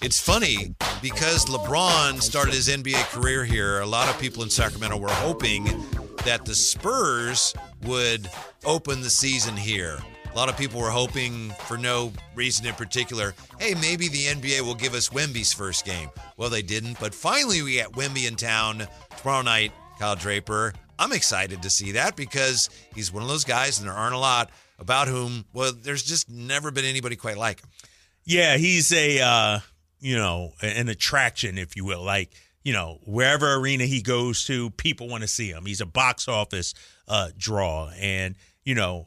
It's funny because LeBron started his NBA career here. A lot of people in Sacramento were hoping that the Spurs would open the season here. A lot of people were hoping for no reason in particular. Hey, maybe the NBA will give us Wemby's first game. Well, they didn't, but finally we get Wemby in town tomorrow night. Kyle Draper. I'm excited to see that because he's one of those guys, and there aren't a lot about whom. Well, there's just never been anybody quite like him. Yeah, he's a uh, you know an attraction, if you will. Like you know, wherever arena he goes to, people want to see him. He's a box office uh, draw, and you know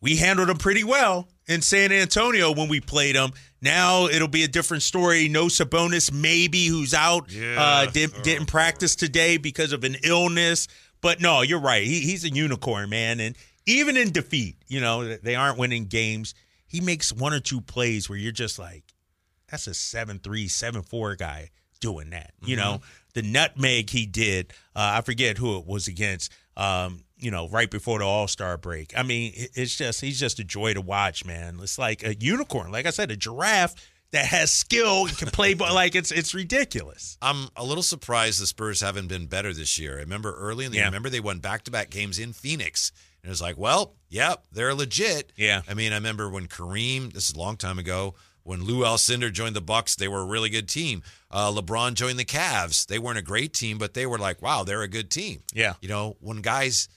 we handled him pretty well in San Antonio when we played him. Now it'll be a different story. No Sabonis, maybe who's out, Yeah. uh, did, didn't practice today because of an illness. But no, you're right. He, he's a unicorn, man. And even in defeat, you know they aren't winning games. He makes one or two plays where you're just like, that's a seven three, seven four guy doing that. You know, the nutmeg he did. Uh, I forget who it was against. Um, you know, right before the All Star break. I mean, it's just he's just a joy to watch, man. It's like a unicorn, like I said, a giraffe that has skill and can play. But like it's it's ridiculous. I'm a little surprised the Spurs haven't been better this year. I remember early in the Yeah. year, remember they won back to back games in Phoenix. And it was like, well, yep, they're legit. Yeah. I mean, I remember when Kareem, this is a long time ago, when Lou Alcindor joined the Bucks, they were a really good team. Uh, LeBron joined the Cavs. They weren't a great team, but they were like, wow, they're a good team. Yeah. You know, when guys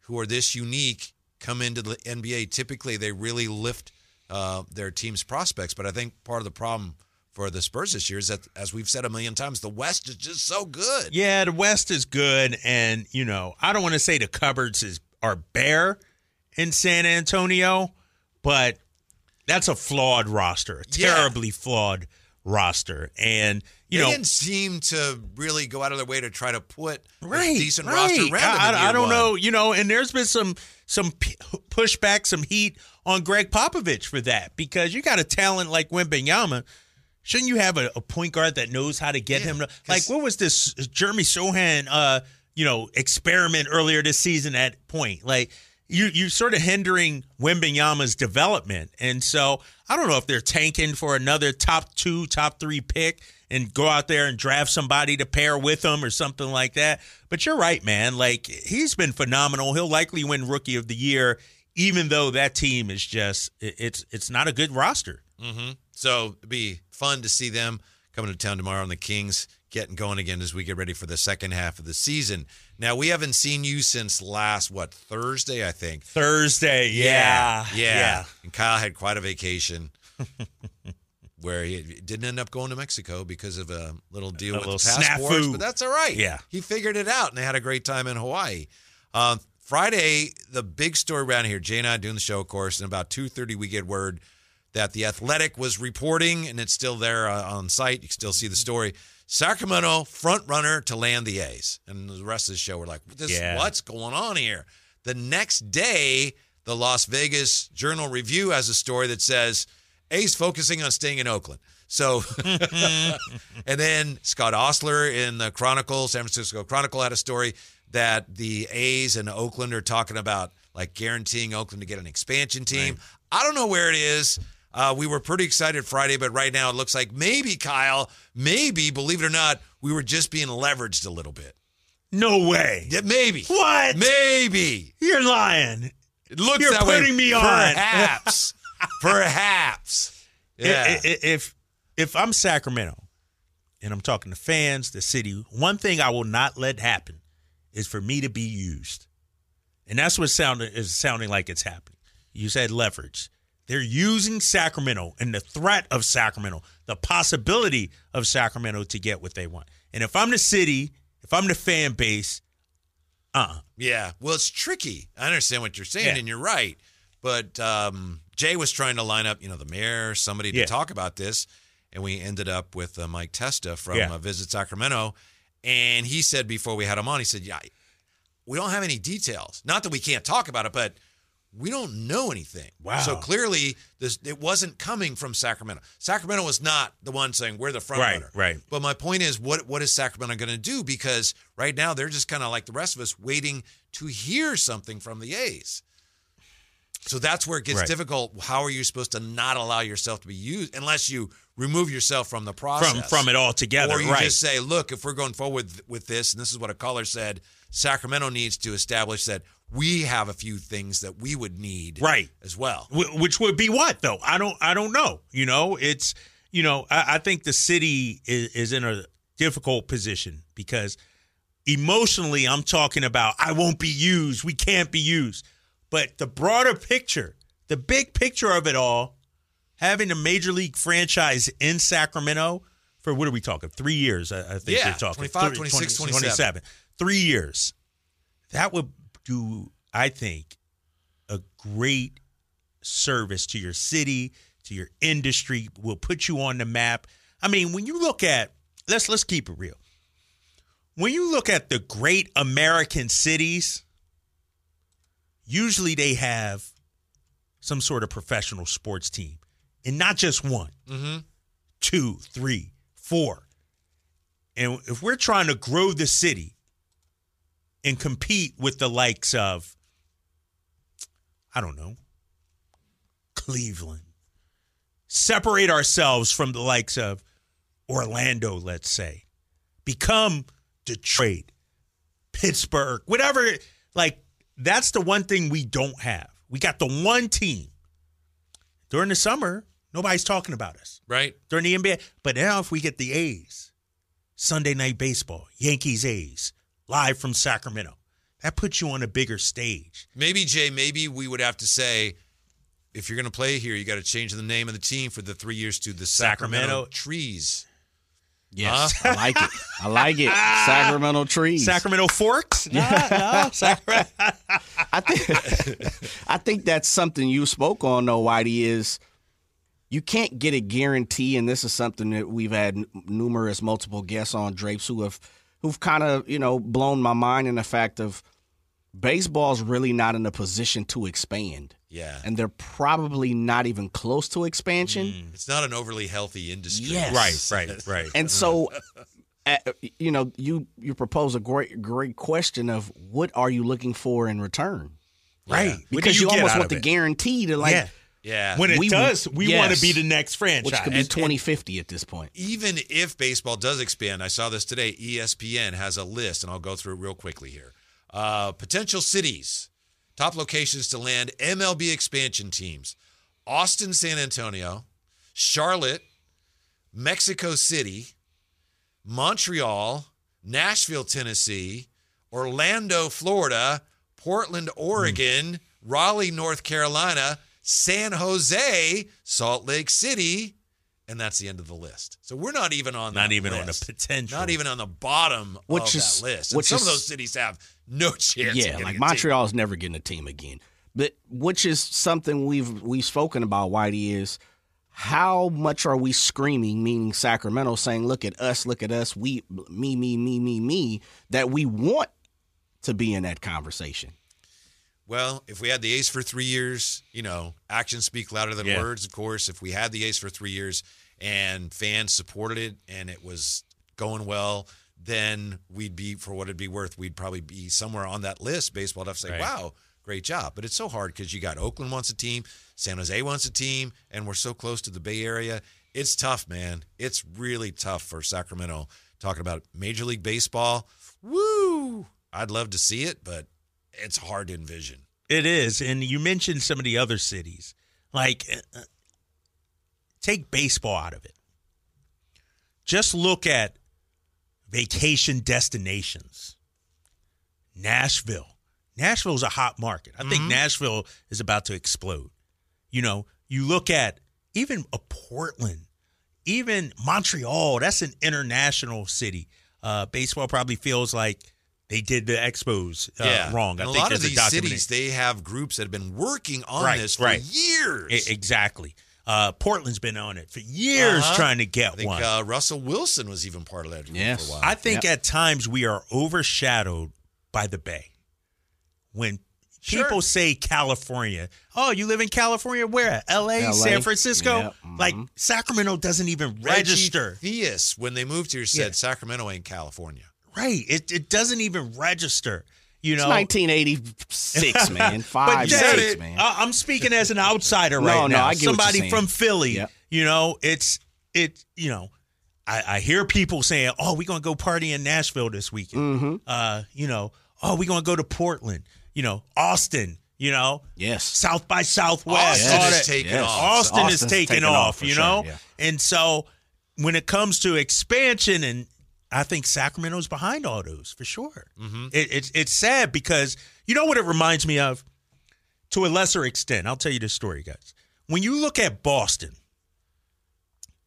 who are this unique come into the NBA, typically they really lift uh, their team's prospects. But I think part of the problem for the Spurs this year is that, as we've said a million times, the West is just so good. Yeah, the West is good, and you know, I don't want to say the cupboards is are bare in San Antonio, but that's a flawed roster, a Yeah. terribly flawed roster, and you they know, didn't seem to really go out of their way to try to put right, a decent right. roster around them. I, I don't one. know, you know, and there's been some some p- pushback, some heat on Gregg Popovich for that because you got a talent like Wembanyama. Shouldn't you have a, a point guard that knows how to get Yeah, him to like what was this Jeremy Sochan uh you know experiment earlier this season at point like you you're sort of hindering Wembanyama's development. And so I don't know if they're tanking for another top 2 top 3 pick and go out there and draft somebody to pair with him or something like that. But you're right man. Like he's been phenomenal. He'll likely win rookie of the year even though that team is just it's it's not a good roster. Mm-hmm. So it'd be fun to see them coming to town tomorrow and the Kings getting going again as we get ready for the second half of the season. Now we haven't seen you since last what Thursday, I think. Thursday yeah yeah. And Kyle had quite a vacation. Where he didn't end up going to Mexico because of a little deal A with little the passports, snafu. but that's all right. Yeah. he figured it out, and they had a great time in Hawaii. Um, Friday, the big story around here. Jay and I doing the show, of course, and about two thirty, we get word that the Athletic was reporting, and it's still there uh, on site. You can still see the story. Sacramento front runner to land the A's, and the rest of the show we're like, "This Yeah. what's going on here?" The next day, the Las Vegas Journal Review has a story that says A's focusing on staying in Oakland. So, and then Scott Ostler in the Chronicle, San Francisco Chronicle, had a story that the A's and Oakland are talking about like guaranteeing Oakland to get an expansion team. I don't know where it is. Uh, we were pretty excited Friday, but right now it looks like maybe Kyle, maybe believe it or not, we were just being leveraged a little bit. no way Yeah, maybe. What? Maybe. You're lying. It looks You're that way. putting me on. Perhaps. Perhaps. Yeah. I- I- If if I'm Sacramento and I'm talking to fans, the city, one thing I will not let happen is for me to be used. And that's what sounded is sounding like it's happening. You said leverage. They're using Sacramento and the threat of Sacramento, the possibility of Sacramento to get what they want. And if I'm the city, if I'm the fan base, uh Yeah. Well, it's tricky. I understand what you're saying, Yeah. and you're right. But um, Jay was trying to line up, you know, the mayor, somebody to Yeah. talk about this, and we ended up with uh, Mike Testa from Yeah. uh, Visit Sacramento, and he said before we had him on, he said, "Yeah, we don't have any details. Not that we can't talk about it, but." We don't know anything. Wow. So clearly, this it wasn't coming from Sacramento. Sacramento was not the one saying we're the front Right, runner. right. But my point is, what what is Sacramento going to do? Because right now they're just kind of like the rest of us, waiting to hear something from the A's. So that's where it gets Right. difficult. How are you supposed to not allow yourself to be used unless you remove yourself from the process? from from it all together. Or you right. just say, look, if we're going forward with, with this, and this is what a caller said, Sacramento needs to establish that we have a few things that we would need Right. as well. Wh- which would be what though? I don't I don't know. You know, it's you know I, I think the city is, is in a difficult position because emotionally I'm talking about I won't be used. We can't be used. But the broader picture, the big picture of it all, having a major league franchise in Sacramento for what are we talking? Three years, I, I think Yeah, they're talking. 25, Three- 26, 20 27. Three years. That would do, I think, a great service to your city, to your industry, will put you on the map. I mean, when you look at let's let's keep it real. When you look at the great American cities, usually they have some sort of professional sports team. And not just one, Mm-hmm. two, three, four. And if we're trying to grow the city and compete with the likes of, I don't know, Cleveland, separate ourselves from the likes of Orlando, let's say, become Detroit, Pittsburgh, whatever. Like, that's the one thing we don't have. We got the one team. During the summer, nobody's talking about us Right? during the NBA. But now, if we get the A's, Sunday night baseball, Yankees A's, live from Sacramento, that puts you on a bigger stage. Maybe, Jay, maybe we would have to say, if you're going to play here, you got to change the name of the team for the three years to the Sacramento, Sacramento. Trees. Yes, I like it. I like it. Sacramento trees. Sacramento Forks? No, no. Sacramento. I think I think that's something you spoke on though, Whitey, is you can't get a guarantee, and this is something that we've had n- numerous multiple guests on Drapes who have who've kind of, you know, blown my mind in the fact of baseball's really not in a position to expand. Yeah. And they're probably not even close to expansion. It's not an overly healthy industry. Yes. right, right, right. And so, uh, you know, you you propose a great great question of what are you looking for in return? right. What do Because you, get almost want the it? guarantee to like, yeah. Yeah. When it We- does, we yes. want to be the next franchise. which could be And- twenty fifty at this point. even if baseball does expand, I saw this today. ESPN has a list, and I'll go through it real quickly here. Uh, potential cities, top locations to land MLB expansion teams: Austin, San Antonio, Charlotte, Mexico City, Montreal, Nashville, Tennessee, Orlando, Florida, Portland, Oregon, Raleigh, North Carolina, San Jose, Salt Lake City, and that's the end of the list. So we're not even on Not that even on the list. potential. Not even on the bottom Which of is- that list. And which some is- of those cities have no chance. Yeah, getting like a team. Montreal is never getting a team again. But which is something we've we've spoken about. Whitey is how much are we screaming, meaning Sacramento, saying, "Look at us, look at us, we, me, me, me, me, me," that we want to be in that conversation. Well, if we had the A's for three years, you know, actions speak louder than Yeah. words, of course. If we had the A's for three years and fans supported it and it was going well, then we'd be, for what it'd be worth, we'd probably be somewhere on that list. Baseball would have to say, Right. wow, great job. But it's so hard because you got Oakland wants a team, San Jose wants a team, and we're so close to the Bay Area. It's tough, man. It's really tough for Sacramento. Talking about Major League Baseball, woo! I'd love to see it, but it's hard to envision. It is, and you mentioned some of the other cities. Like, uh, take baseball out of it. Just look at vacation destinations. Nashville. Nashville is a hot market. I think Nashville is about to explode. You know, you look at even a Portland, even Montreal. That's an international city. Uh, baseball probably feels like they did the Expos uh, wrong. And I a think lot of there's these documentary- cities, they have groups that have been working on Right, this for right. years. E- exactly. Uh, Portland's been on it for years Uh-huh. trying to get I think one. uh, Russell Wilson was even part of that group Yes. for a while. I think at times we are overshadowed by the Bay. When Sure. people say California, oh, you live in California? Where? LA, LA. San Francisco? Yep. Mhm. Like Sacramento doesn't even Reggie register. Theus, when they moved here, said Yeah. Sacramento ain't California. Right. It, it doesn't even register. You It's know, 1986, man. Five, said six, it. man. I'm speaking as an outsider right no, now. I get Somebody from Philly. Yep. You know, it's it. You know, I, I hear people saying, "Oh, we're gonna go party in Nashville this weekend." Mm-hmm. Uh, you know, oh, we're gonna go to Portland. You know, Austin. You know, yes. South by Southwest. Austin all is taking Yes. off. Austin is taking taking off, off you sure, know? yeah. And so when it comes to expansion, and I think Sacramento's behind all those for sure. Mm-hmm. It, it's, it's sad because you know what it reminds me of? To a lesser extent, I'll tell you this story, guys. When you look at Boston,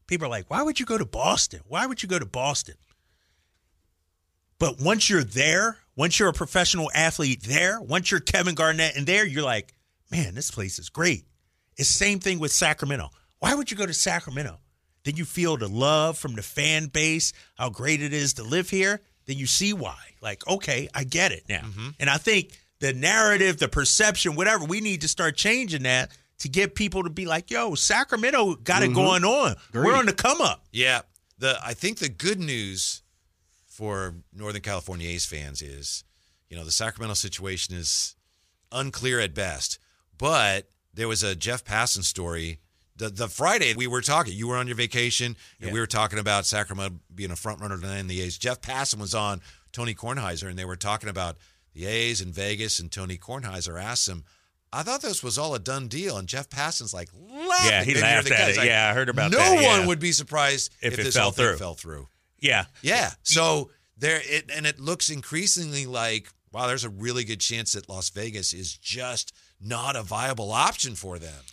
people are like, why would you go to Boston? Why would you go to Boston? But once you're there, once you're a professional athlete there, once you're Kevin Garnett and there, you're like, man, this place is great. It's the same thing with Sacramento. Why would you go to Sacramento? Then you feel the love from the fan base, how great it is to live here. Then you see why. Like, okay, I get it now. Mm-hmm. And I think the narrative, the perception, whatever, we need to start changing that to get people to be like, yo, Sacramento got it mm-hmm. going on. We're on the come up. Yeah. The I think the good news for Northern California A's fans is, you know, the Sacramento situation is unclear at best. But there was a Jeff Passan story. The the Friday we were talking, you were on your vacation, and Yeah. we were talking about Sacramento being a front runner to land the A's. Jeff Passan was on Tony Kornheiser, and they were talking about the A's in Vegas, and Tony Kornheiser asked him, I thought this was all a done deal. And Jeff Passan's like, laughing. Yeah, he laughed at it. like, Yeah, I heard about no that, yeah. one would be surprised If if, it this fell whole thing through. fell through. Yeah. Yeah. So there it and it looks increasingly like wow, there's a really good chance that Las Vegas is just not a viable option for them.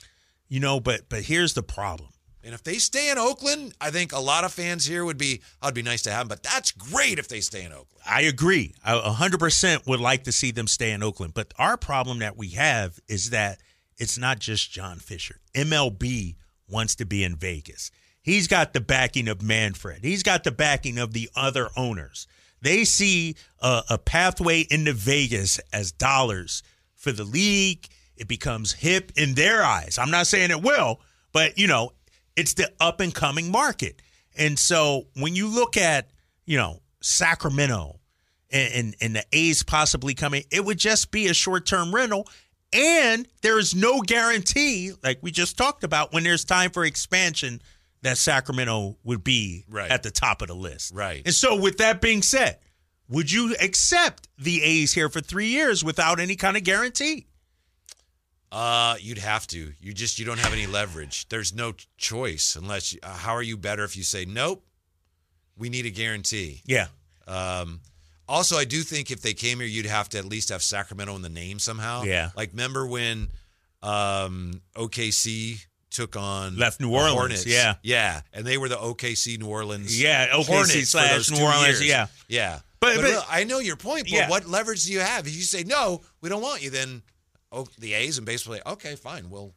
You know, but but here's the problem. And if they stay in Oakland, I think a lot of fans here would be, it'd be nice to have them, but that's great if they stay in Oakland. I agree. I 100% would like to see them stay in Oakland. But our problem that we have is that it's not just John Fisher. MLB wants to be in Vegas. He's got the backing of Manfred, he's got the backing of the other owners. They see a, a pathway into Vegas as dollars for the league. It becomes hip in their eyes. I'm not saying it will, but you know, it's the up and coming market. And so when you look at, you know, Sacramento and, and, and the A's possibly coming, it would just be a short term rental. And there is no guarantee, like we just talked about, when there's time for expansion, that Sacramento would be Right. at the top of the list. Right. And so, with that being said, would you accept the A's here for three years without any kind of guarantee? Uh, you'd have to. You just you don't have any leverage. There's no choice unless. You, uh, how are you better if you say nope? We need a guarantee. Yeah. Um, also, I do think if they came here, you'd have to at least have Sacramento in the name somehow. Yeah. Like, remember when um, OKC took on Left New Orleans, Hornets? yeah. yeah, and they were the OKC New Orleans. Yeah, OKC Hornets for slash New Orleans, years. yeah. yeah. But- But, but- I know your point. But Yeah. what leverage do you have? If you say no, we don't want you, then oh, the A's and basically okay, fine, we'll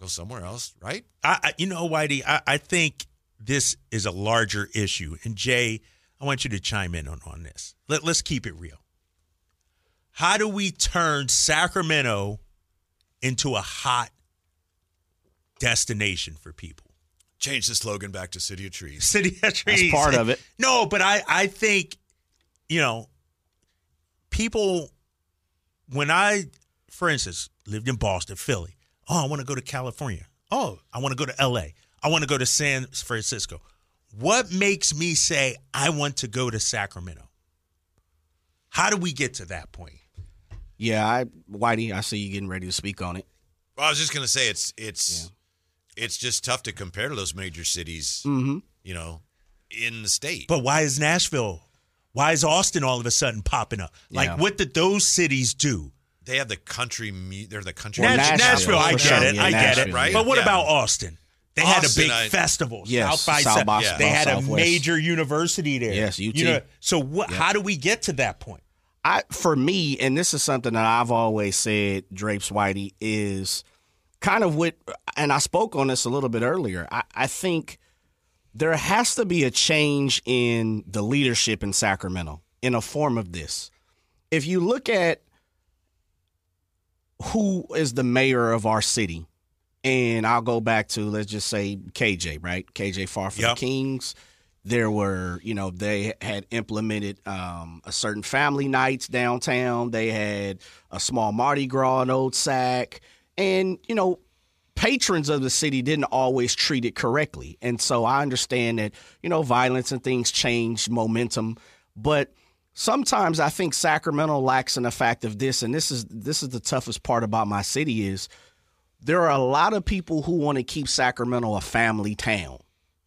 go somewhere else, right? I, I you know, Whitey, I, I think this is a larger issue. And Jay, I want you to chime in on, on this. Let, let's keep it real. How do we turn Sacramento into a hot destination for people? Change the slogan back to City of Trees. City of Trees. part of it. No, but I, I think, you know, people, when I, for instance, lived in Boston, Philly, oh, I want to go to California. Oh, I want to go to LA. I want to go to San Francisco. What makes me say I want to go to Sacramento? How do we get to that point? Yeah, I Whitey, I see you getting ready to speak on it. Well, I was just gonna say it's it's it's just tough to compare to those major cities, Mm-hmm. you know, in the state. But why is Nashville? Why is Austin all of a sudden popping up? Like, Yeah. what did those cities do? They have the country. mu- They're the country. Well, Nashville, Nashville, I get sure. it. Yeah, I get it. Right? But what Yeah. about Austin? They had a big I- festival. Yes, South by South South. by Yeah. They had a Southwest. major university there. Yes, UT. You know, so what? How do we get to that point? I for me, and this is something that I've always said, Drapes Whitey, is kind of what and I spoke on this a little bit earlier. I, I think there has to be a change in the leadership in Sacramento in a form of this. If you look at who is the mayor of our city, and I'll go back to let's just say KJ, right? KJ Far from Yep. the Kings. There were, you know, they had implemented um, a certain family nights downtown. They had a small Mardi Gras in Old Sac, and you know, patrons of the city didn't always treat it correctly. And so I understand that, you know, violence and things change momentum, but sometimes I think Sacramento lacks in the fact of this, and this is this is the toughest part about my city is there are a lot of people who want to keep Sacramento a family town.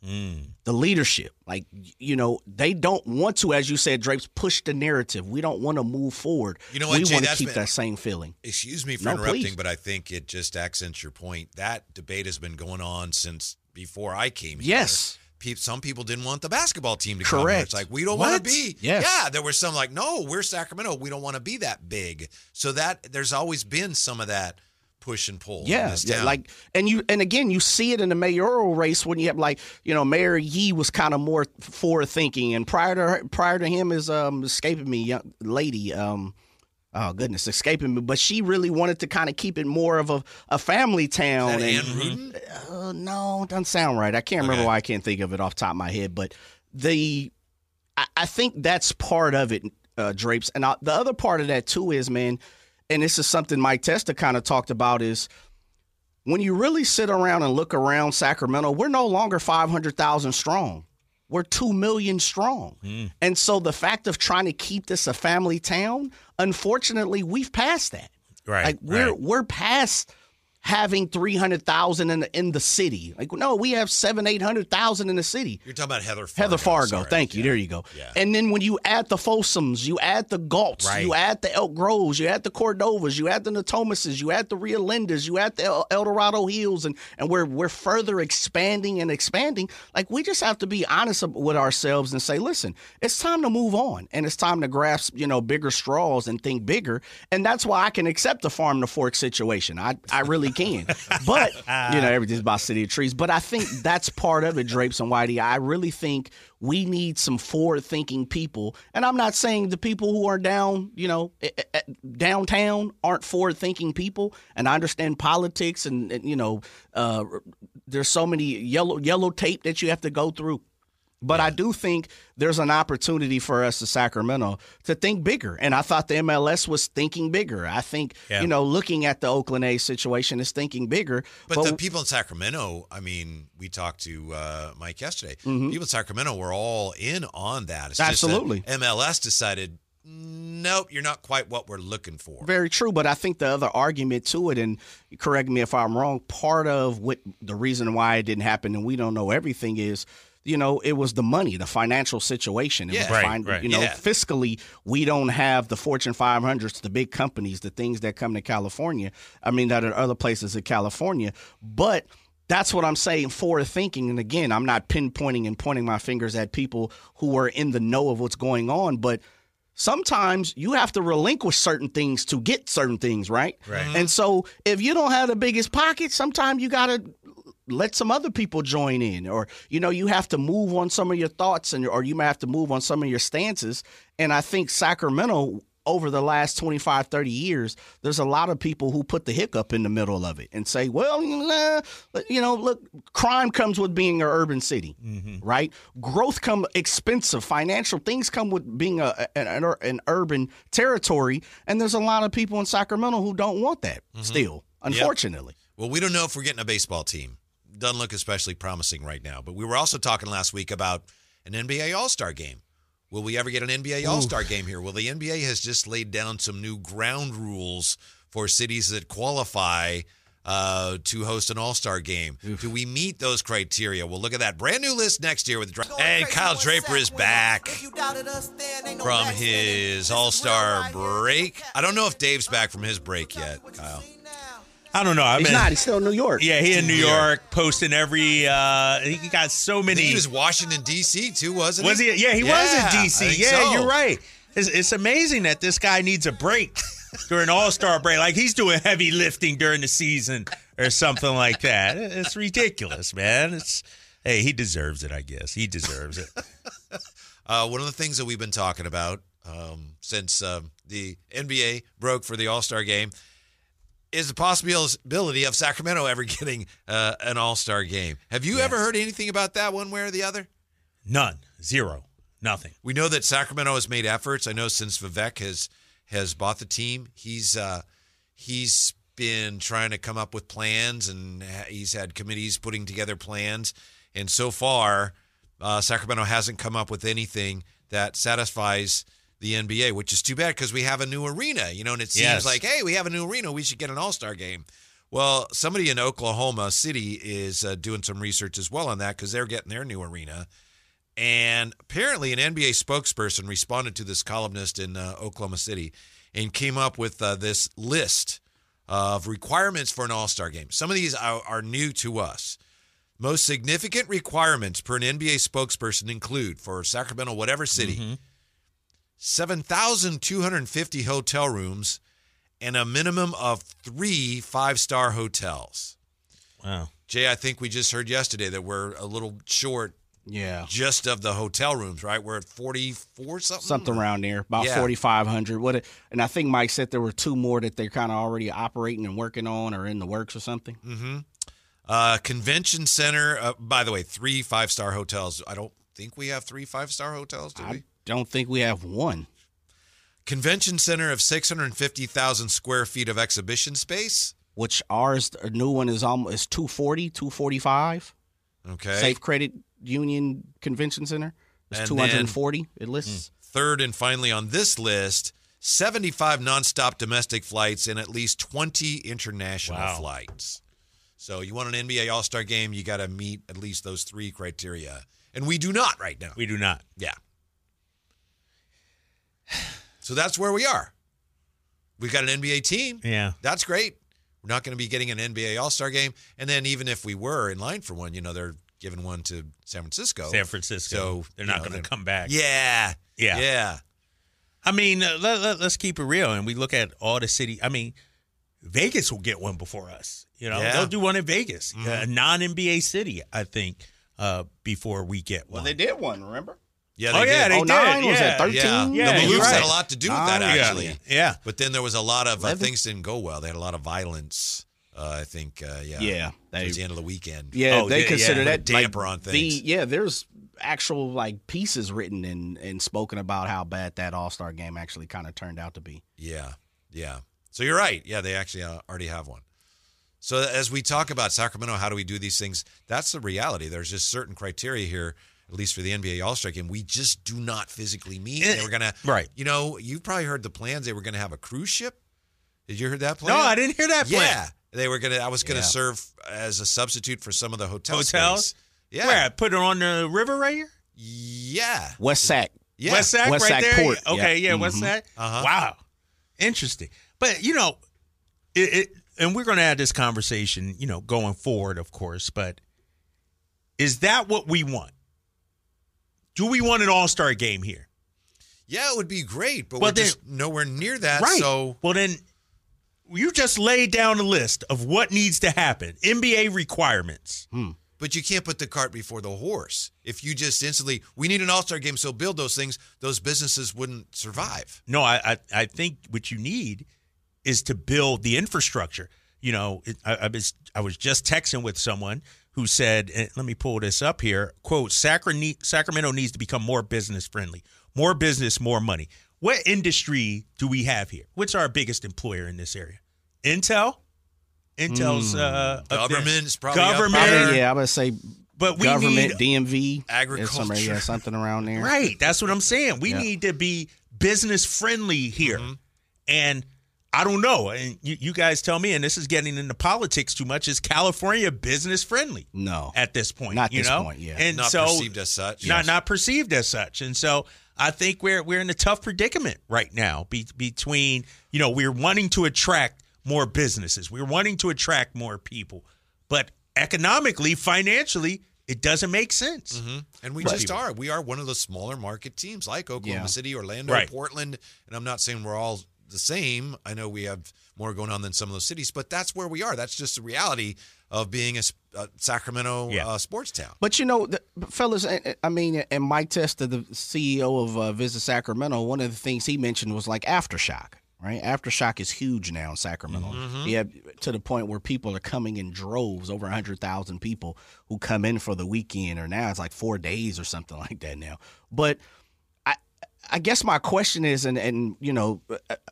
Mm. The leadership, like you know, they don't want to, as you said, Drapes, push the narrative. We don't want to move forward. You know what, we Jay, want to keep been- that same feeling. Excuse me for No, interrupting, please. but I think it just accents your point. That debate has been going on since before I came here. Yes. Pe- Some people didn't want the basketball team to come here. Correct. It's like we don't want to be. Yes. Yeah, there were some like, no, we're Sacramento. We don't want to be that big. So that there's always been some of that push and pull. Yeah, yeah, like and you and again you see it in the mayoral race when you have like you know Mayor Yee was kind of more forward thinking, and prior to her, prior to him is um escaping me, young lady um. Oh goodness, escaping me! But she really wanted to kind of keep it more of a, a family town. And-? Uh, no, doesn't sound right. I can't remember why I can't think of it off the top of my head. But the, I, I think that's part of it, uh, Drapes. And I, the other part of that too is, man, and this is something Mike Testa kind of talked about is when you really sit around and look around Sacramento, we're no longer five hundred thousand strong. We're two million strong. Mm. And so the fact of trying to keep this a family town, unfortunately, we've passed that. Right. Like we're right. we're past having three hundred thousand in the in the city. Like no, we have seven eight hundred thousand in the city. You're talking about Heather Fargo. Heather Fargo, sorry. thank you. Yeah. There you go. Yeah. And then when you add the Folsoms, you add the Galts, Right. you add the Elk Groves, you add the Cordovas, you add the Natomases, you add the Rio Lindas, you add the El, El Dorado Hills, and and we're we're further expanding and expanding. Like we just have to be honest with ourselves and say, listen, it's time to move on, and it's time to grasp you know bigger straws and think bigger. And that's why I can accept the farm to fork situation. I I really can. but you know everything's about city of trees. But I think that's part of it, Drapes and Whitey. I really think we need some forward thinking people. And I'm not saying the people who are down, you know, eh, eh, eh, downtown aren't forward thinking people. And I understand politics and, and you know, uh, there's so many yellow yellow tape that you have to go through. But I do think there's an opportunity for us to Sacramento to think bigger. And I thought the MLS was thinking bigger. I think, Yeah. you know, looking at the Oakland A's situation is thinking bigger. But, the people in Sacramento, I mean, we talked to uh, Mike yesterday. People in Sacramento were all in on that. It's just that Mm-hmm. Absolutely. MLS decided, nope, you're not quite what we're looking for. Very true, but I think the other argument to it, and correct me if I'm wrong, part of what the reason why it didn't happen, and we don't know everything, is you know it was the money, the financial situation. It Yeah. the Right, right. You know, Yeah. fiscally, we don't have the Fortune 500s, the big companies, the things that come to California. I mean, that are other places in California, but. That's what I'm saying, forward thinking. And again, I'm not pinpointing and pointing my fingers at people who are in the know of what's going on, but sometimes you have to relinquish certain things to get certain things, right? Right. And so if you don't have the biggest pocket, sometimes you got to let some other people join in or you know you have to move on some of your thoughts and or you may have to move on some of your stances. And i think sacramento over the last 25 30 years there's a lot of people who put the hiccup in the middle of it and say well nah, you know look crime comes with being an urban city mm-hmm. right? Growth come expensive financial things come with being a, an, an, an urban territory. And there's a lot of people in sacramento who don't want that mm-hmm. still unfortunately. Well, we don't know if we're getting a baseball team. Doesn't look especially promising right now. But we were also talking last week about an NBA All Star game. Will we ever get an NBA All Star game here? Well, the NBA has just laid down some new ground rules for cities that qualify uh, to host an All Star game. Do we meet those criteria? We'll look at that brand new list next year with. Dra- Hey, Kyle Draper is back from his All Star break. I don't know if Dave's back from his break yet, Kyle. I don't know. I he's mean, not he's still in new york yeah, he in New New York posting every. uh He got so many. he was Washington D.C. too, wasn't Was he? he? Yeah, he Yeah, was in DC. Yeah, so. you're right. It's, it's amazing that this guy needs a break during All Star break. Like he's doing heavy lifting during the season or something like that. It's ridiculous, man. It's hey, he deserves it. I guess he deserves it. Uh, one of the things that we've been talking about um, since um, the NBA broke for the All Star game is the possibility of Sacramento ever getting uh, an All Star game. Have you ever heard anything about that one way or the other? None, zero, nothing. We know that Sacramento has made efforts. I know since Vivek has has bought the team, he's uh, he's been trying to come up with plans, and he's had committees putting together plans. And so far, uh, Sacramento hasn't come up with anything that satisfies the NBA, which is too bad because we have a new arena, you know, and it seems Yes. like, hey, we have a new arena, we should get an All Star game. Well, somebody in Oklahoma City is uh, doing some research as well on that because they're getting their new arena. And apparently, an NBA spokesperson responded to this columnist in uh, Oklahoma City and came up with uh, this list of requirements for an All Star game. Some of these are, are new to us. Most significant requirements per an NBA spokesperson include for Sacramento, whatever city, 7,250 hotel rooms and a minimum of three five star hotels. Wow. Jay, I think we just heard yesterday that we're a little short Yeah. just of the hotel rooms, right? We're at 44 something. Something around there, about Yeah. forty five hundred. What? it- And I think Mike said there were two more that they're kind of already operating and working on, or in the works or something. Mm-hmm. Uh, convention center. Uh, by the way, three five star hotels. I don't think we have three five star hotels, do we? I don't think we have one. Convention center of 650,000 square feet of exhibition space. Which ours, a new one is almost is 240, 245. Okay. Safe Credit Union Convention Center. It's And two hundred and forty. It lists. Hmm. Third and finally on this list, 75 nonstop domestic flights and at least 20 international Wow. flights. So you want an NBA All Star game, you got to meet at least those three criteria. And we do not right now. We do not. Yeah. So that's where we are. We've got an NBA team. Yeah. That's great. We're not going to be getting an NBA All Star game. And then even if we were in line for one, you know, they're giving one to San Francisco. San Francisco. So they're not going to come back. Yeah. Yeah. Yeah. I mean, uh, let, let, us keep it real, and we look at all the city. I mean, Vegas will get one before us. You know, Yeah. they'll do one in Vegas, Mm-hmm. a non NBA city. I think uh, before we get one. Well, they did one. Remember? Yeah. Oh, yeah, did. they Oh nine did, was yeah. that thirteen? Yeah, Yeah, the you're Maloofs had a lot to do with that Nine, yeah. actually. Yeah. But then there was a lot of uh, things didn't go well. They had a lot of violence. Uh, I think. Uh, yeah. Yeah, they- Towards the end of the weekend. Yeah, Oh, they yeah, consider yeah. that Put a damper on The, things. yeah, there's actual like pieces written and and spoken about how bad that All Star game actually kind of turned out to be. Yeah. Yeah. So you're right. Yeah, they actually uh, already have one. So as we talk about Sacramento, how do we do these things? That's the reality. There's just certain criteria here, at least for the NBA All Star game. We just do not physically meet. Eh, they were gonna, right. You know, you've probably heard the plans. They were gonna have a cruise ship. Did you hear that plan? No, I didn't hear that plan. Yeah, they were gonna. I was gonna Yeah. serve as a substitute for some of the hotel Hotels? space. Yeah, Where? Put it on the river right here? yeah, West Sac. yeah. West Sac West right Sac there? Port, Okay, yeah, yeah. West Mhm. Sac. Uh-huh. Wow. Interesting. But, you know, it, it and we're going to have this conversation, you know, going forward, of course, but is that what we want? Do we want an all-star game here? Yeah, it would be great, but Well, we're then- just nowhere near that. right. So well, then you just laid down a list of what needs to happen. NBA requirements. Hmm. But you can't put the cart before the horse. If you just instantly, we need an all star game, so build those things, those businesses wouldn't survive. No, I, I I think what you need is to build the infrastructure. You know, it, I, I was I was just texting with someone who said, let me pull this up here. "Quote: Sacramento needs to become more business friendly. More business, more money. What industry do we have here? What's our biggest employer in this area? Intel. Intel's uh, up there. Government's probably up government. there. Yeah, I'm gonna say But we government, need DMV, Agriculture. yeah, something around there. Right. That's what I'm saying. We Yeah. need to be business friendly here. Mm-hmm. And I don't know. And you, you guys tell me, and this is getting into politics too much. Is California business friendly No, at this point? Not you this know? point, yeah. And Not so perceived as such. not Yes. not perceived as such. And so I think we're we're in a tough predicament right now. Be, between you know we're wanting to attract more businesses, we're wanting to attract more people, but economically, financially, it doesn't make sense. Mhm. And we Right. just are. We are one of the smaller market teams like Oklahoma Yeah. City, Orlando, Right. Portland. And I'm not saying we're all the same. I know we have more going on than some of those cities, but that's where we are. That's just the reality of being a Sacramento Yeah. uh, sports town. But you know, the, fellas, I I mean, and Mike Testa, the CEO of uh, Visit Sacramento, one of the things he mentioned was like aftershock, right? Aftershock is huge now in Sacramento. Mm-hmm. Yeah, to the point where people are coming in droves, over 100,000 people who come in for the weekend, or now it's like four days or something like that now. But I, I guess my question is, and, and you know,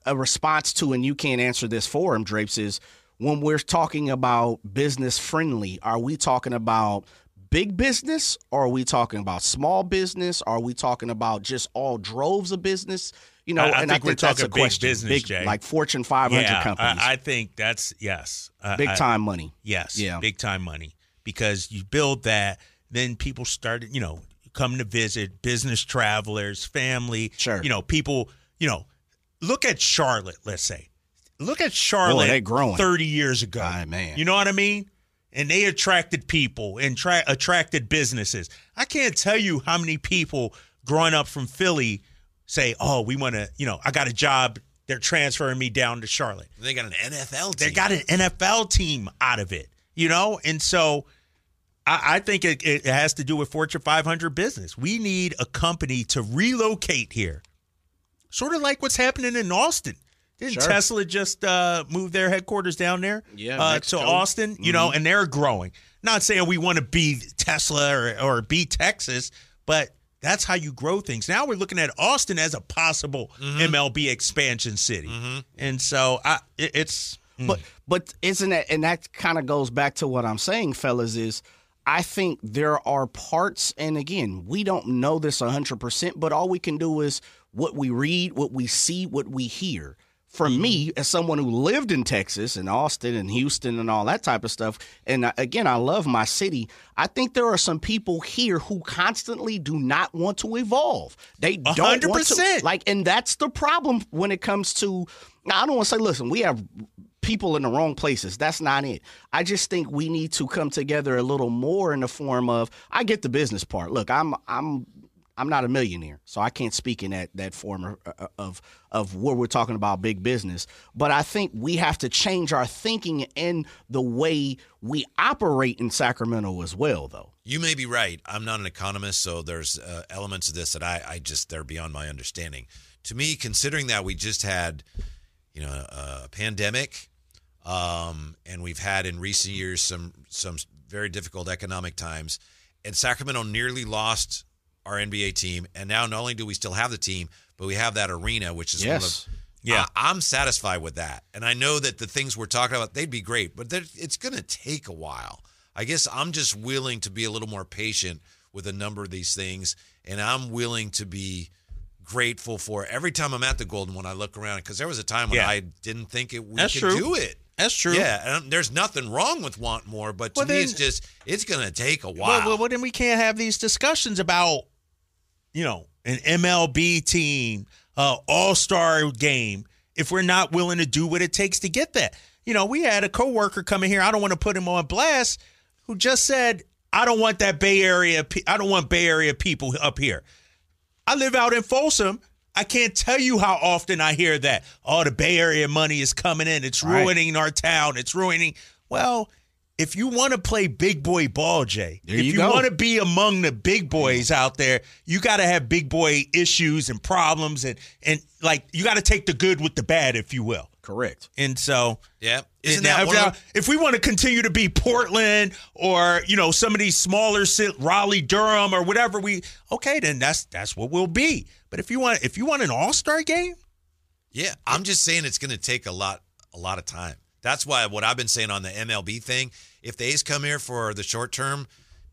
a, response to, and you can't answer this for him, Drapes, is when we're talking about business friendly, are we talking about big business or are we talking about small business? Are we talking about just all droves of business? You know, I- I and think I we're think that's a talking big question. business, big, Jay. like Fortune 500 yeah, companies, I, I think that's yes, Uh, big time money. Yes, Yeah. big time money because you build that, then people started, you know, come to visit, business travelers, family, Sure. you know, people, you know, look at Charlotte, let's say. Look at Charlotte they growing. 30 years ago. Man. You know what I mean? And they attracted people and tra- attracted businesses. I can't tell you how many people growing up from Philly say, "Oh, we want to, you know, I got a job. They're transferring me down to Charlotte." They got an NFL team. they got an NFL team out of it, you know? And so I, I think it, it has to do with Fortune 500 business. We need a company to relocate here, sort of like what's happening in Austin. Didn't Sure. Tesla just uh, move their headquarters down there Yeah, uh, to Austin? You know, and they're growing. Not saying we want to be Tesla or, or be Texas, but that's how you grow things. Now we're looking at Austin as a possible MLB expansion city, and so I, it, it's But but isn't that and that kind of goes back to what I'm saying, fellas, is I think there are parts, and again, we don't know this 100%, but all we can do is what we read, what we see, what we hear. For me, as someone who lived in Texas and Austin and Houston and all that type of stuff, and uh, again, I love my city. I think there are some people here who constantly do not want to evolve. They don't want to 100%. like, and that's the problem when it comes to. I don't want to say, listen, we have people in the wrong places. That's not it. I just think we need to come together a little more in the form of I get the business part. Look, I'm I'm I'm not a millionaire, so I can't speak in that that form of uh, of of where we're talking about big business. But I think we have to change our thinking and the way we operate in Sacramento as well, though. You may be right. I'm not an economist, so there's uh, elements of this that I, I just they're beyond my understanding. To me, considering that we just had, you know, a pandemic, um, and we've had in recent years some some very difficult economic times, and Sacramento nearly lost our NBA team, and now not only do we still have the team, but we have that arena, which is Yes. one of Yeah. I, I'm satisfied with that, and I know that the things we're talking about they'd be great, but it's going to take a while. I guess I'm just willing to be a little more patient with a number of these things, and I'm willing to be grateful for every time I'm at the Golden One. I look around because there was a time when Yeah. I didn't think it we That's could true. do it. That's true. Yeah, and there's nothing wrong with want more, but to Well, me, then- it's just it's going to take a while. well, well, then we can't have these discussions about, you know, an MLB team, uh, All Star game, if we're not willing to do what it takes to get that. You know, we had a coworker coming here. I don't want to put him on blast, who just said, "I don't want that Bay Area. pe- I don't want Bay Area people up here." I live out in Folsom. I can't tell you how often I hear that. Oh, the Bay Area money is coming in. It's Right. ruining our town. It's ruining. Well, if you want to play big boy ball, Jay, There if you you, want to be among the big boys out there, you got to have big boy issues and problems, and and like you got to take the good with the bad, if you will. Correct. And so, yeah, isn't now, that if, one of the- if we want to continue to be Portland or you know some of these smaller Raleigh, Durham, or whatever we okay, then that's that's what we'll be. But if you want if you want an All Star game, Yeah, I'm just saying it's going to take a lot, a lot of time. That's why what I've been saying on the MLB thing. If the A's come here for the short term,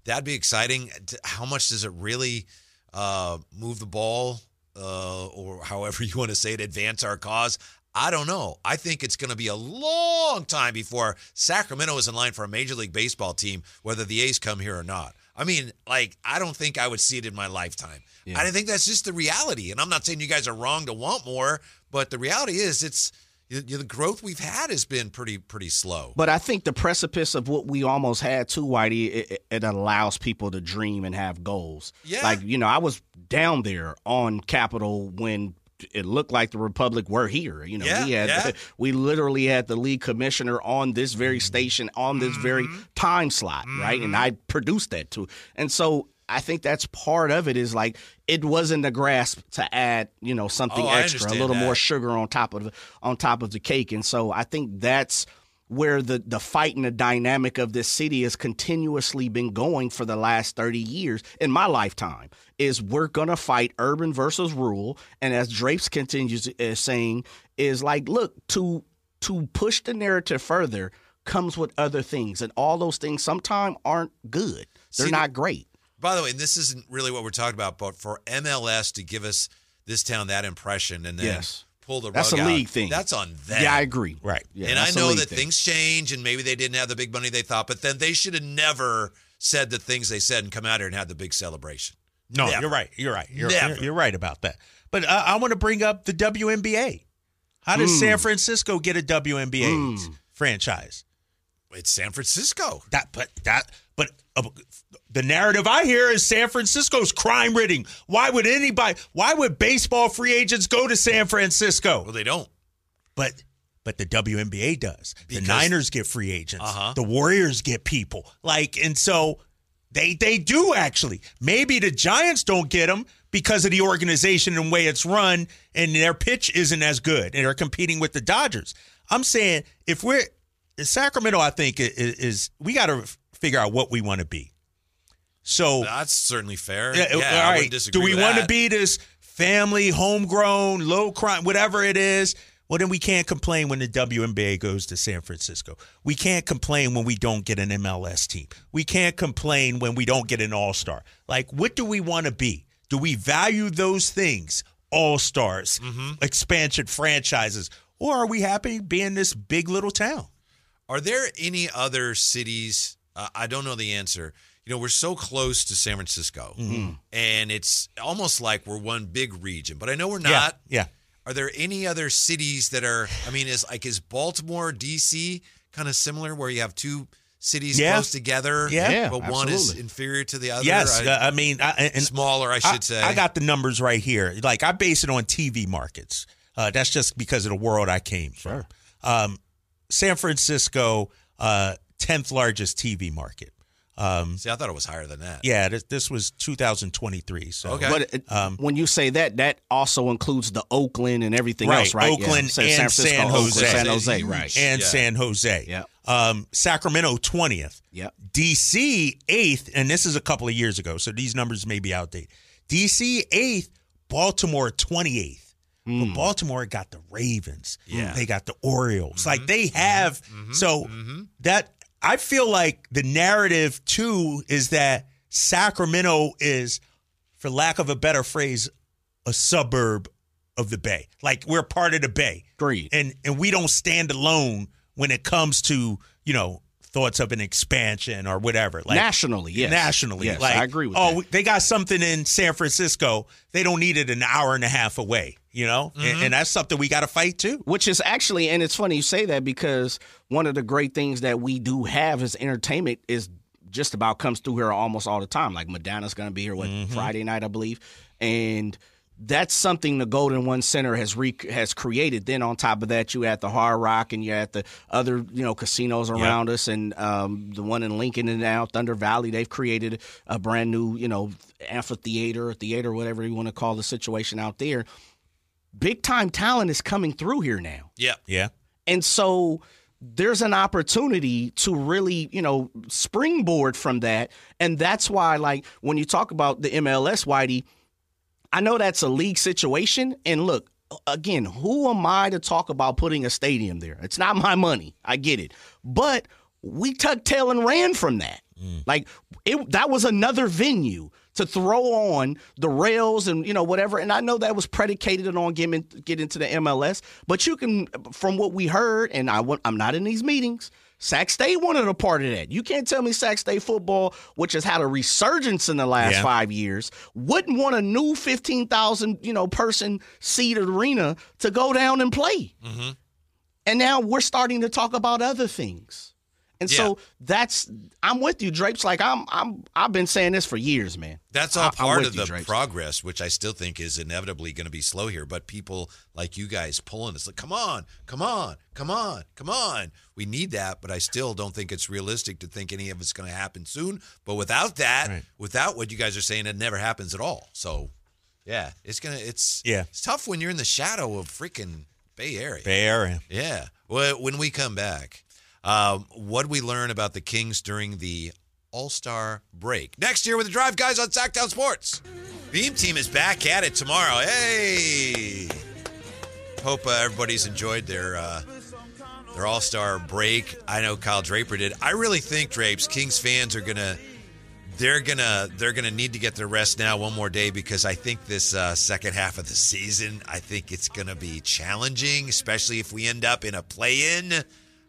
that'd be exciting. How much does it really uh, move the ball, uh, or however you want to say it, advance our cause? I don't know. I think it's going to be a long time before Sacramento is in line for a Major League Baseball team, whether the A's come here or not. I mean, like, I don't think I would see it in my lifetime. I think that's just the reality. And I'm not saying you guys are wrong to want more, but the reality is it's the growth we've had has been pretty pretty slow. But I think the precipice of what we almost had too, Whitey, it, it- it allows people to dream and have goals. Yeah. Like, you know, I was down there on Capitol when it looked like the Republic were here. You know, Yeah, we had yeah. we literally had the league commissioner on this very station on this very Mm-hmm. time slot, right? And I produced that too. And so I think that's part of it. Is like it wasn't a grasp to add, you know, something Oh, extra, a little more sugar on top of the on top of the cake, and so I think that's where the the fight and the dynamic of this city has continuously been going for the last 30 years in my lifetime is we're going to fight urban versus rural and as Drapes continues uh, saying is like look to to push the narrative further comes with other things. And all those things sometimes aren't good. They're See, not great. By the way, and this isn't really what we're talking about, but for MLS to give us this town that impression and then Yes. Pull the That's a out, league thing. That's on them. yeah i agree Right. yeah, and I know that thing. things change and maybe they didn't have the big money they thought, but then they should have never said the things they said and come out here and had the big celebration. No, Never. you're right. You're right. You're, you're, you're right about that. But uh, I want to bring up the WNBA. How does Hmm. San Francisco get a WNBA franchise? It's San Francisco. That, but that, but uh, the narrative I hear is San Francisco's crime ridden. Why would anybody? Why would baseball free agents go to San Francisco? Well, they don't. But but the WNBA does. Because- the Niners get free agents. Uh-huh. The Warriors get people. Like and so they they do actually. Maybe the Giants don't get them because of the organization and way it's run and their pitch isn't as good and they're competing with the Dodgers. I'm saying if we're Sacramento I think i- i- is, we got to figure out what we want to be. So That's certainly fair. yeah, Yeah, all disagree Do we want to be this family, homegrown, low crime, whatever it is? Well, then we can't complain when the WNBA goes to San Francisco. We can't complain when we don't get an MLS team. We can't complain when we don't get an All Star. Like, what do we want to be? Do we value those things? All stars, Mm-hmm. expansion franchises, or are we happy being this big little town? Are there any other cities? Uh, I don't know the answer. You know, we're so close to San Francisco, Mm-hmm. and it's almost like we're one big region. But I know we're not. Yeah. yeah. Are there any other cities that are? I mean, is like is Baltimore, DC kind of similar, where you have two cities Yeah. close together, Yeah. Yeah, but one is inferior to the other? Yes, I- uh, I mean, I, and smaller, I should say. I got the numbers right here. Like I base it on TV markets. Uh, that's just because of the world I came from. Um, San Francisco, uh, tenth largest TV market. Um, See, I thought it was higher than that. yeah, this, this was 2023. So Okay. But it, Um, when you say that, that also includes the Oakland and everything Right, else, right? Oakland Sa- and San Jose. Oakland, San San Jose, right? and Yeah. San Jose. Yeah. Um, Sacramento 20th. Yeah. DC 8th, and this is a couple of years ago, so these numbers may be outdated. DC 8th, Baltimore 28th. But Baltimore got the Ravens. Yeah. They got the Orioles. Like they have so that I feel like the narrative too is that Sacramento is, for lack of a better phrase, a suburb of the Bay. Like we're part of the Bay Agreed. and and we don't stand alone when it comes to you know thoughts of an expansion or whatever like nationally, yes. nationally Yes, like I agree with oh that. they got something in san francisco they don't need it an hour and a half away you know Mm-hmm. and, and that's something we got to fight too Which is actually, and it's funny you say that because one of the great things that we do have as entertainment is just about comes through here almost all the time. Like Madonna's going to be here what Mm-hmm. Friday night, I believe, and that's something the Golden One Center has re- has created. Then on top of that, you at the Hard Rock and you're at the other you know casinos around us, and um, the one in Lincoln and now Thunder Valley. They've created a brand new you know amphitheater, theater, whatever you want to call the situation out there. Big time talent is coming through here now. Yeah. yeah And so there's an opportunity to really, you know, springboard from that. And that's why, like, when you talk about the MLS, Whitey, I know that's a league situation. And look, again, who am I to talk about putting a stadium there? It's not my money. I get it. But we tucked tail and ran from that. Mm. Like it that was another venue to throw on the rails and you know whatever. And I know that was predicated on getting getting to the MLS. But you can, from what we heard, and I I'm not in these meetings. Sac State wanted a part of that. You can't tell me Sac State football, which has had a resurgence in the last Yeah. five years, wouldn't want a new fifteen thousand you know person seat arena to go down and play. Mm-hmm. And now we're starting to talk about other things. And Yeah. so that's I'm with you, Drapes. Like I'm I'm I've been saying this for years, man. That's all I'm part of you, the Drapes. progress, which I still think is inevitably going to be slow here. But people like you guys pulling us, like, come on, come on, come on, come on. We need that, but I still don't think it's realistic to think any of it's going to happen soon. But without that, Right. without what you guys are saying, it never happens at all. So, yeah, it's gonna, it's, Yeah. it's tough when you're in the shadow of freaking Bay Area. Bay Area. Yeah. Well, when we come back, um, what we learn about the Kings during the All Star break? Next year with the Drive Guys on Sactown Sports. Beam Team is back at it tomorrow. Hey. Hope uh, everybody's enjoyed their uh, their All Star break. I know Kyle Draper did. I really think Drapes Kings fans are gonna they're gonna they're gonna need to get their rest now one more day because I think this uh, second half of the season I think it's gonna be challenging, especially if we end up in a play-in,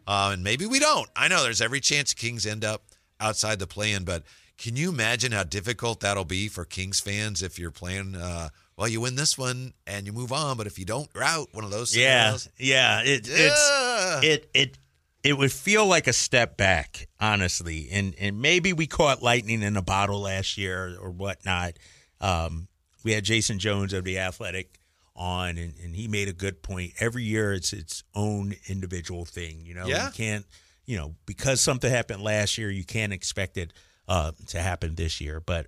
uh, and maybe we don't. I know there's every chance Kings end up outside the play-in, but can you imagine how difficult that'll be for Kings fans if you're playing? Uh, well, you win this one and you move on, but if you don't, you're out. One of those. Yeah, scenarios. yeah. It, Yeah. it's it it it would feel like a step back, honestly. And and maybe we caught lightning in a bottle last year or whatnot. Um, we had Jason Jones of the Athletic on, and, and he made a good point. Every year, it's its own individual thing. You know, Yeah. you can't. You know, because something happened last year, you can't expect it uh, to happen this year. But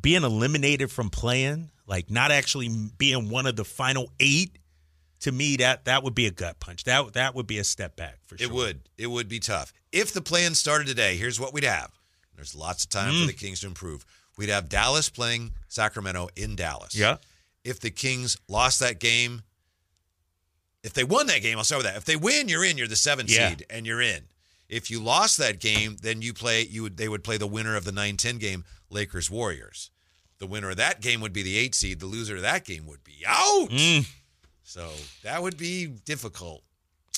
being eliminated from playing, like not actually being one of the final eight, to me that that would be a gut punch. That that would be a step back for sure. It would. It would be tough. If the plan started today, here's what we'd have. There's lots of time Mm. for the Kings to improve. We'd have Dallas playing Sacramento in Dallas. Yeah. If the Kings lost that game, if they won that game, I'll start with that. If they win, you're in. You're the seven Yeah. seed, and you're in. If you lost that game, then you play. You would. They would play the winner of the 9-10 game, Lakers Warriors. The winner of that game would be the eight seed. The loser of that game would be out. Mm. So that would be difficult,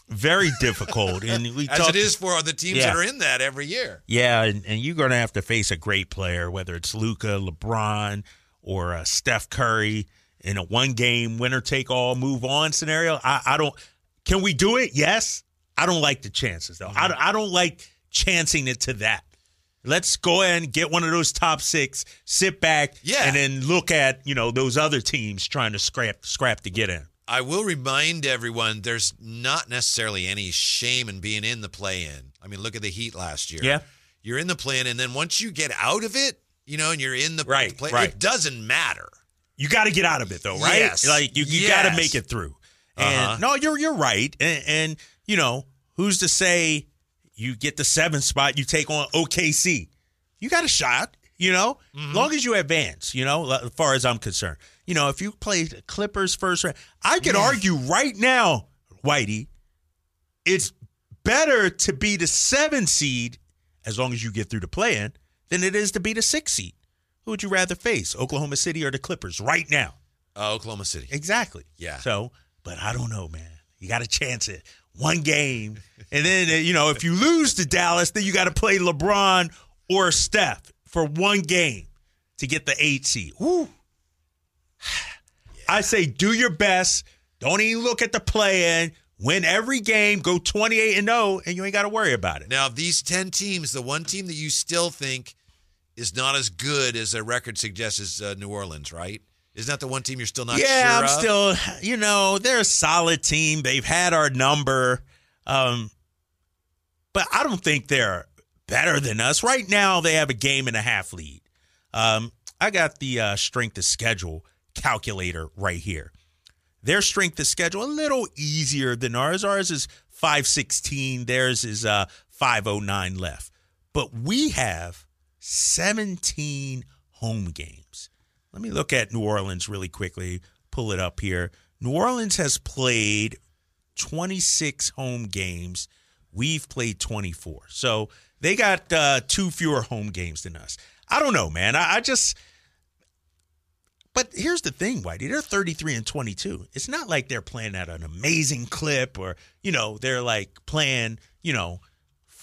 Very difficult, and we as talk, it is for the teams Yeah. that are in that every year. Yeah, and, and you're going to have to face a great player, whether it's Luka, LeBron, or uh, Steph Curry in a one game winner take all move on scenario. I, I don't. Can we do it? Yes. I don't like the chances though. I, don't- I don't like chancing it to that. Let's go ahead and get one of those top six, sit back, Yeah. and then look at you know those other teams trying to scrap scrap to get in. I will remind everyone there's not necessarily any shame in being in the play in. I mean, look at the Heat last year. Yeah. You're in the play in, and then once you get out of it, you know, and you're in the Right, play, right. it doesn't matter. You got to get out of it though, right? Yes. Like you, you Yes. got to make it through. And Uh-huh. no, you're you're right. And, and you know who's to say you get the seventh spot, you take on OKC, you got a shot. You know, Mm-hmm. long as you advance. You know, as far as I'm concerned. You know, if you play Clippers first round, I could argue right now, Whitey, it's better to be the seven seed as long as you get through the play-in than it is to be the six seed. Who would you rather face, Oklahoma City or the Clippers right now? Uh, Oklahoma City. Exactly. Yeah. So, but I don't know, man. You got to chance it. One game. And then, you know, if you lose to Dallas, then you got to play LeBron or Steph for one game to get the eight seed. Woo. I say do your best. Don't even look at the play in. Win every game, go 28 and 0, and you ain't got to worry about it. Now, of these 10 teams, the one team that you still think is not as good as their record suggests is uh, New Orleans, right? Isn't that the one team you're still not yeah, sure I'm of? still, you know, they're a solid team. They've had our number. Um, but I don't think they're better than us. Right now, they have a game and a half lead. Um, I got the uh, strength of schedule calculator right here. Their strength of schedule a little easier than ours. Ours is 516. Theirs is uh, 509 left. But we have 17 home games. Let me look at New Orleans really quickly. Pull it up here. New Orleans has played 26 home games. We've played 24. So they got uh, two fewer home games than us. I don't know, man. I, I just. But here's the thing, Whitey. They're 33 and 22. It's not like they're playing at an amazing clip or, you know, they're like playing, you know,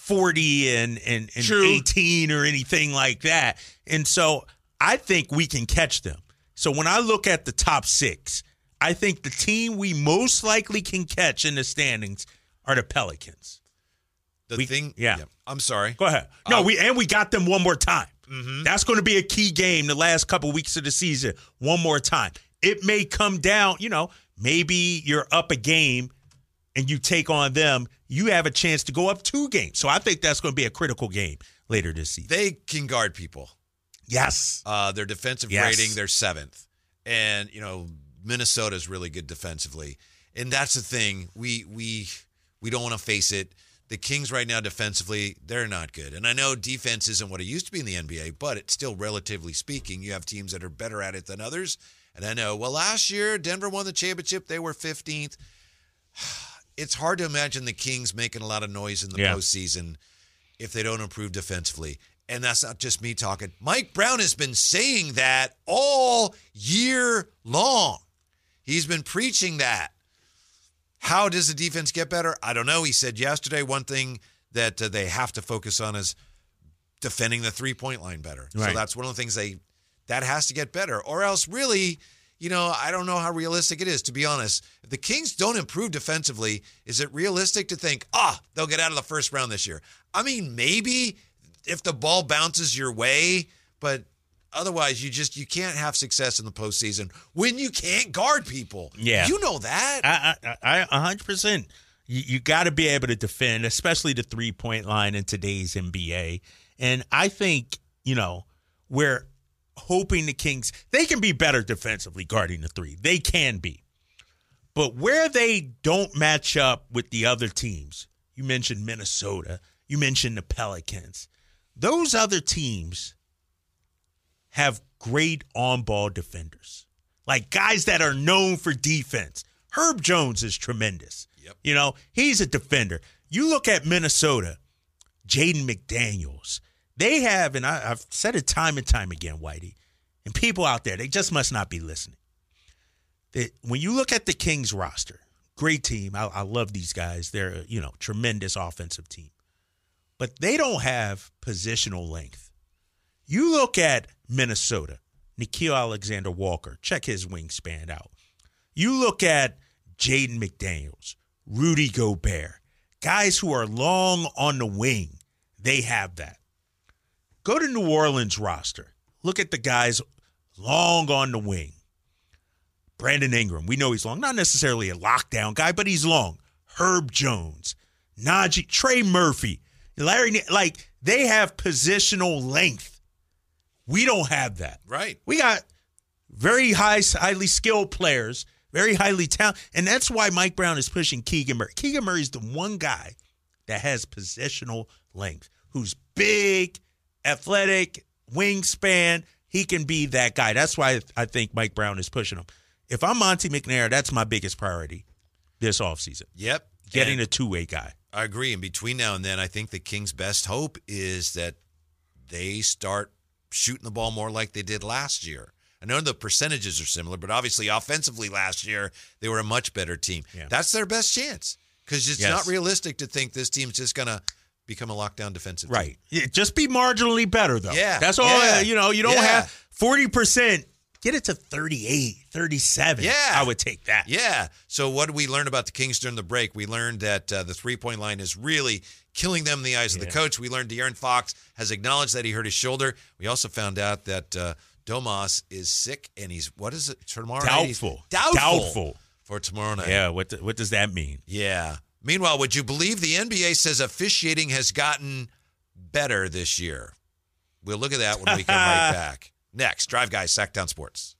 40 and, and, and True. 18 or anything like that. And so I think we can catch them. So when I look at the top six, I think the team we most likely can catch in the standings are the Pelicans. The We- thing, yeah. I'm sorry. Go ahead. No, Uh, we and we got them one more time. Mm-hmm. That's going to be a key game the last couple weeks of the season. One more time. It may come down. You know, maybe you're up a game and you take on them. You have a chance to go up two games. So I think that's going to be a critical game later this season. They can guard people. yes. Uh, their defensive Yes. rating, they're seventh, and you know Minnesota's really good defensively, and that's the thing. We we we don't want to face it. The Kings right now defensively, they're not good, and I know defense isn't what it used to be in the NBA, but it's still relatively speaking. You have teams that are better at it than others, and I know. Well, last year Denver won the championship; they were fifteenth. It's hard to imagine the Kings making a lot of noise in the Yeah. postseason if they don't improve defensively. And that's not just me talking. Mike Brown has been saying that all year long. He's been preaching that. How does the defense get better? I don't know. He said yesterday one thing that uh, they have to focus on is defending the three point line better. So that's one of the things they that has to get better, or else really, you know, I don't know how realistic it is to be honest. If the Kings don't improve defensively, is it realistic to think, ah, they'll get out of the first round this year? I mean, maybe if the ball bounces your way, but otherwise, you just you can't have success in the postseason when you can't guard people. Yeah. you know that. I, I, I, a hundred percent. You, you got to be able to defend, especially the three point line in today's NBA. And I think you know we're hoping the Kings they can be better defensively guarding the three. They can be, but where they don't match up with the other teams, you mentioned Minnesota, you mentioned the Pelicans. Those other teams have great on ball defenders, like guys that are known for defense. Herb Jones is tremendous. Yep. You know, he's a defender. You look at Minnesota, Jaden McDaniels. They have, and I, I've said it time and time again, Whitey, and people out there, they just must not be listening. That when you look at the Kings roster, great team. I, I love these guys. They're you know tremendous offensive team, but they don't have positional length. You look at Minnesota, Nickeil Alexander Walker. Check his wingspan out. You look at Jaden McDaniels, Rudy Gobert, guys who are long on the wing. They have that. Go to New Orleans roster. Look at the guys long on the wing. Brandon Ingram, we know he's long. Not necessarily a lockdown guy, but he's long. Herb Jones, Naji, Trey Murphy, Larry, like they have positional length. We don't have that. right. We got very high, highly skilled players, very highly talented, and that's why Mike Brown is pushing Keegan Murray. Keegan Murray is the one guy that has positional length, who's big, athletic, wingspan. He can be that guy. That's why I think Mike Brown is pushing him. If I'm Monte McNair, that's my biggest priority this offseason. Yep. Getting And- a two way guy. I agree. And between now and then, I think the Kings' best hope is that they start shooting the ball more like they did last year. I know the percentages are similar, but obviously, offensively last year, they were a much better team. Yeah. That's their best chance because it's Yes. not realistic to think this team's just going to become a lockdown defensive team. Right. Just be marginally better, though. Yeah, That's all. yeah, you know, you don't yeah. have 40%. Get it to 38, 37. Yeah. I would take that. Yeah. So what did we learn about the Kings during the break? We learned that uh, the three point line is really killing them in the eyes of the coach. We learned De'Aaron Fox has acknowledged that he hurt his shoulder. We also found out that uh, Domas is sick and he's what is it tomorrow? night? Doubtful. Doubtful. Doubtful. for tomorrow night. Yeah. What, what does that mean? Yeah. Meanwhile, would you believe the NBA says officiating has gotten better this year? We'll look at that when we come right back. Next, Drive Guys, Sactown Sports.